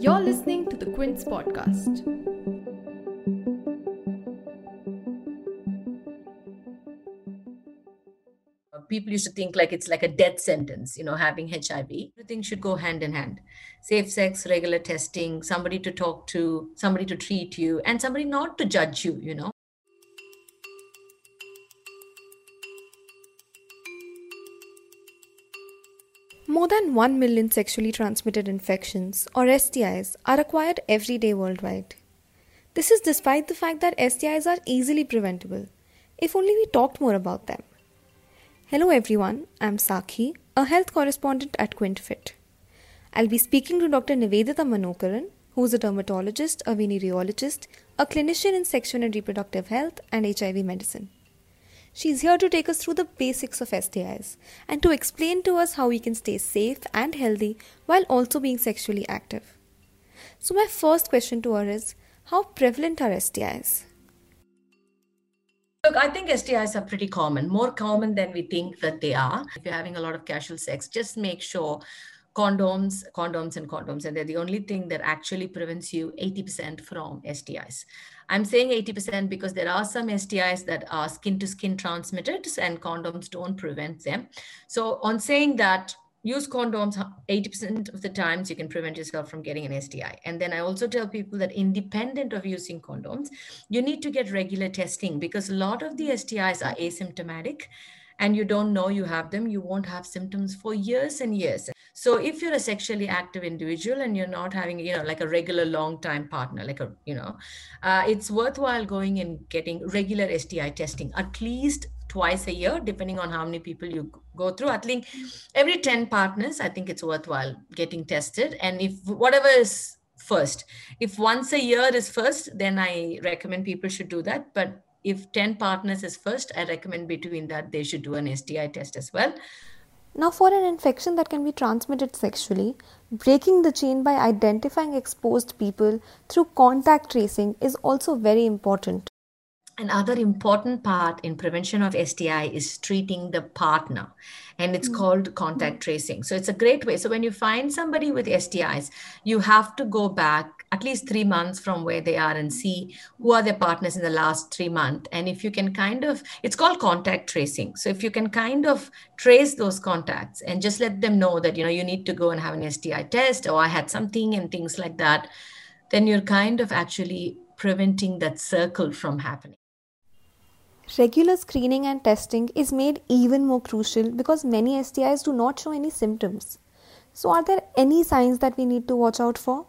You're listening to the Quint's podcast. people used to think like it's like a death sentence, you know, having HIV. Everything should go hand in hand. Safe sex, regular testing, somebody to talk to, somebody to treat you, and somebody not to judge you, you know. More than 1 million sexually transmitted infections, or STIs, are acquired every day worldwide. This is despite the fact that STIs are easily preventable, if only we talked more about them. Hello everyone, I'm Sakhi, a health correspondent at QuintFit. I'll be speaking to Dr. Nivedita Manokaran, who is a dermatologist, a venereologist, a clinician in sexual and reproductive health and HIV medicine. She's here to take us through the basics of STIs and to explain to us how we can stay safe and healthy while also being sexually active. So, my first question to her is How prevalent are STIs? Look, I think STIs are pretty common, more common than we think that they are. If you're having a lot of casual sex, just make sure condoms, condoms, and condoms, and they're the only thing that actually prevents you 80% from STIs. I'm saying 80% because there are some STIs that are skin to skin transmitted, and condoms don't prevent them. So, on saying that, use condoms 80% of the times you can prevent yourself from getting an STI. And then I also tell people that independent of using condoms, you need to get regular testing because a lot of the STIs are asymptomatic and you don't know you have them, you won't have symptoms for years and years. So if you're a sexually active individual and you're not having, you know, like a regular long time partner, like a, you know, uh, it's worthwhile going and getting regular STI testing at least twice a year, depending on how many people you go through. At least every 10 partners, I think it's worthwhile getting tested. And if whatever is first, if once a year is first, then I recommend people should do that. But if 10 partners is first, I recommend between that they should do an STI test as well. Now, for an infection that can be transmitted sexually, breaking the chain by identifying exposed people through contact tracing is also very important. Another important part in prevention of STI is treating the partner, and it's mm-hmm. called contact tracing. So it's a great way. So when you find somebody with STIs, you have to go back at least three months from where they are and see who are their partners in the last three months. And if you can kind of, it's called contact tracing. So if you can kind of trace those contacts and just let them know that you know you need to go and have an STI test, or I had something and things like that, then you're kind of actually preventing that circle from happening. Regular screening and testing is made even more crucial because many STIs do not show any symptoms. So, are there any signs that we need to watch out for?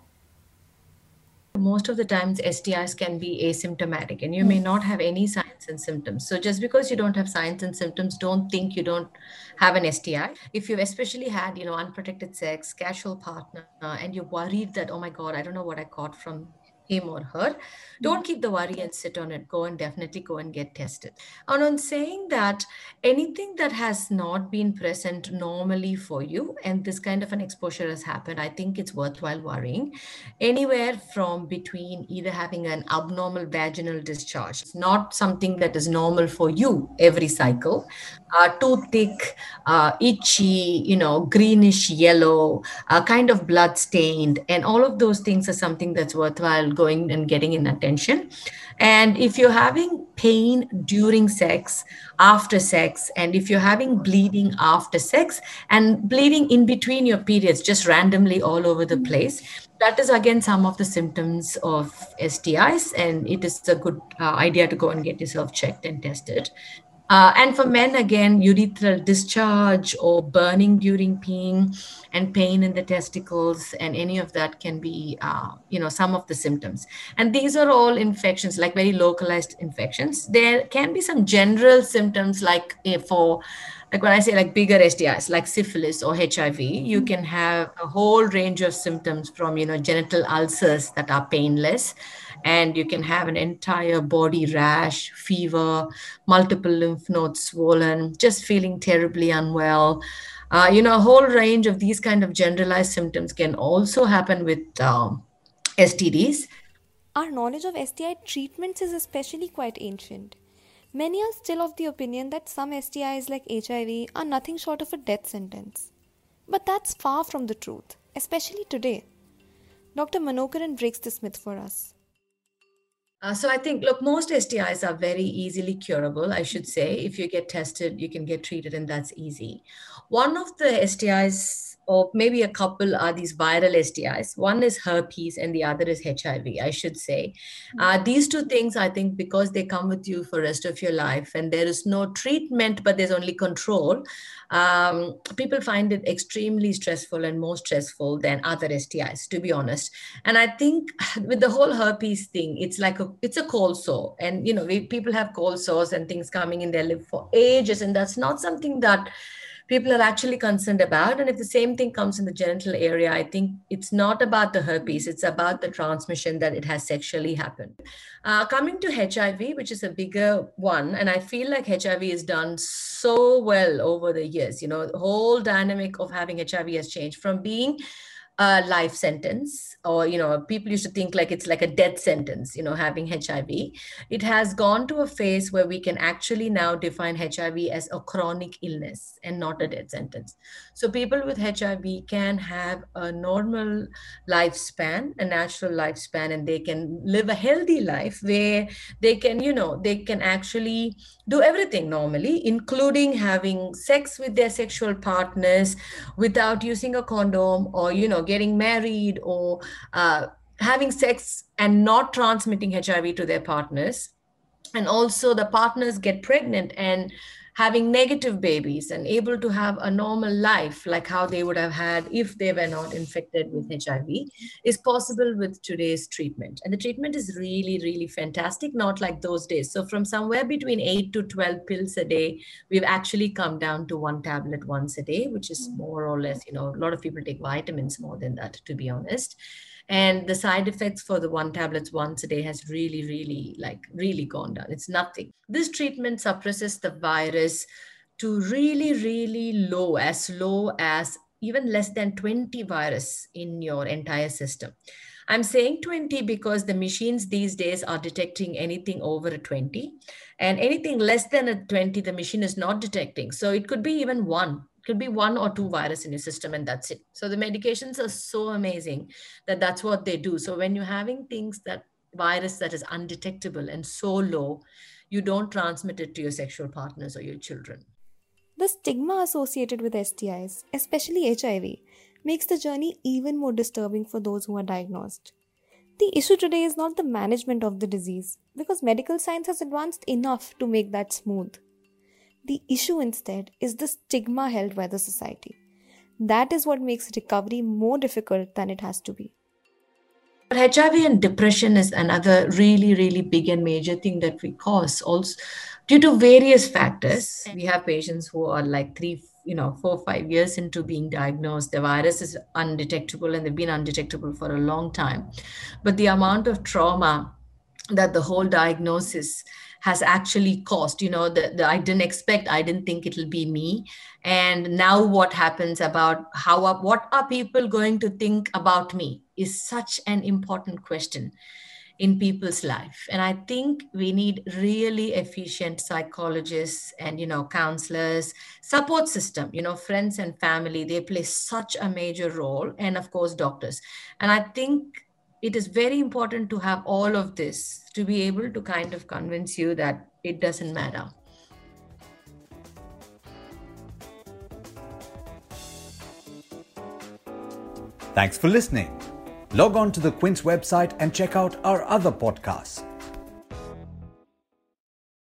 Most of the times, STIs can be asymptomatic and you may hmm. not have any signs and symptoms. So, just because you don't have signs and symptoms, don't think you don't have an STI. If you've especially had, you know, unprotected sex, casual partner, and you're worried that, oh my God, I don't know what I caught from him or her. Don't keep the worry and sit on it. Go and definitely go and get tested. And on saying that, anything that has not been present normally for you, and this kind of an exposure has happened, I think it's worthwhile worrying. Anywhere from between either having an abnormal vaginal discharge, it's not something that is normal for you every cycle, uh, too thick, uh, itchy, you know, greenish yellow, uh, kind of blood stained, and all of those things are something that's worthwhile going and getting in attention. And if you're having pain during sex, after sex, and if you're having bleeding after sex and bleeding in between your periods, just randomly all over the place, that is again some of the symptoms of STIs. And it is a good uh, idea to go and get yourself checked and tested. Uh, and for men, again, urethral discharge or burning during peeing and pain in the testicles and any of that can be, uh, you know, some of the symptoms. And these are all infections, like very localized infections. There can be some general symptoms like eh, for like when I say like bigger STIs, like syphilis or HIV, you can have a whole range of symptoms from, you know, genital ulcers that are painless and you can have an entire body rash, fever, multiple lymph nodes swollen, just feeling terribly unwell. Uh, you know, a whole range of these kind of generalized symptoms can also happen with um, STDs. Our knowledge of STI treatments is especially quite ancient. Many are still of the opinion that some STIs like HIV are nothing short of a death sentence. But that's far from the truth, especially today. Dr. Manokaran breaks this myth for us. Uh, so I think, look, most STIs are very easily curable, I should say. If you get tested, you can get treated, and that's easy. One of the STIs or maybe a couple are these viral STIs. One is herpes and the other is HIV, I should say. Uh, mm-hmm. these two things, I think, because they come with you for rest of your life and there is no treatment, but there's only control, um, people find it extremely stressful and more stressful than other STIs, to be honest. And I think with the whole herpes thing, it's like a it's a cold sore, and you know, we, people have cold sores and things coming in their live for ages, and that's not something that people are actually concerned about. And if the same thing comes in the genital area, I think it's not about the herpes, it's about the transmission that it has sexually happened. Uh, coming to HIV, which is a bigger one, and I feel like HIV is done so well over the years. You know, the whole dynamic of having HIV has changed from being a life sentence or you know people used to think like it's like a death sentence you know having hiv it has gone to a phase where we can actually now define hiv as a chronic illness and not a death sentence. So people with hiv can have a normal lifespan a natural lifespan and they can live a healthy life where they can you know they can actually do everything normally including having sex with their sexual partners without using a condom or you know getting married or uh, having sex and not transmitting HIV to their partners. And also, the partners get pregnant and having negative babies and able to have a normal life like how they would have had if they were not infected with HIV is possible with today's treatment. And the treatment is really, really fantastic, not like those days. So, from somewhere between 8 to 12 pills a day, we've actually come down to one tablet once a day, which is mm. more or less, you know, a lot of people take vitamins more than that, to be honest and the side effects for the one tablets once a day has really really like really gone down. It's nothing. This treatment suppresses the virus to really really low as low as even less than 20 virus in your entire system. I'm saying 20 because the machines these days are detecting anything over a 20 and anything less than a 20 the machine is not detecting. So it could be even one could be one or two virus in your system and that's it. So the medications are so amazing that that's what they do. So when you're having things that virus that is undetectable and so low you don't transmit it to your sexual partners or your children. The stigma associated with stis especially hiv makes the journey even more disturbing for those who are diagnosed. The issue today is not the management of the disease because medical science has advanced enough to make that smooth the issue instead is the stigma held by the society. That is what makes recovery more difficult than it has to be. But HIV and depression is another really, really big and major thing that we cause also due to various factors. We have patients who are like three, you know, four, five years into being diagnosed. The virus is undetectable and they've been undetectable for a long time. But the amount of trauma that the whole diagnosis has actually caused you know the i didn't expect i didn't think it'll be me. And now what happens about how are, what are people going to think about me is such an important question in people's life. And i think we need really efficient psychologists and you know counselors support system you know friends and family they play such a major role and of course doctors. And i think it is very important to have all of this to be able to kind of convince you that it doesn't matter. Thanks for listening. Log on to the Quint's website and check out our other podcasts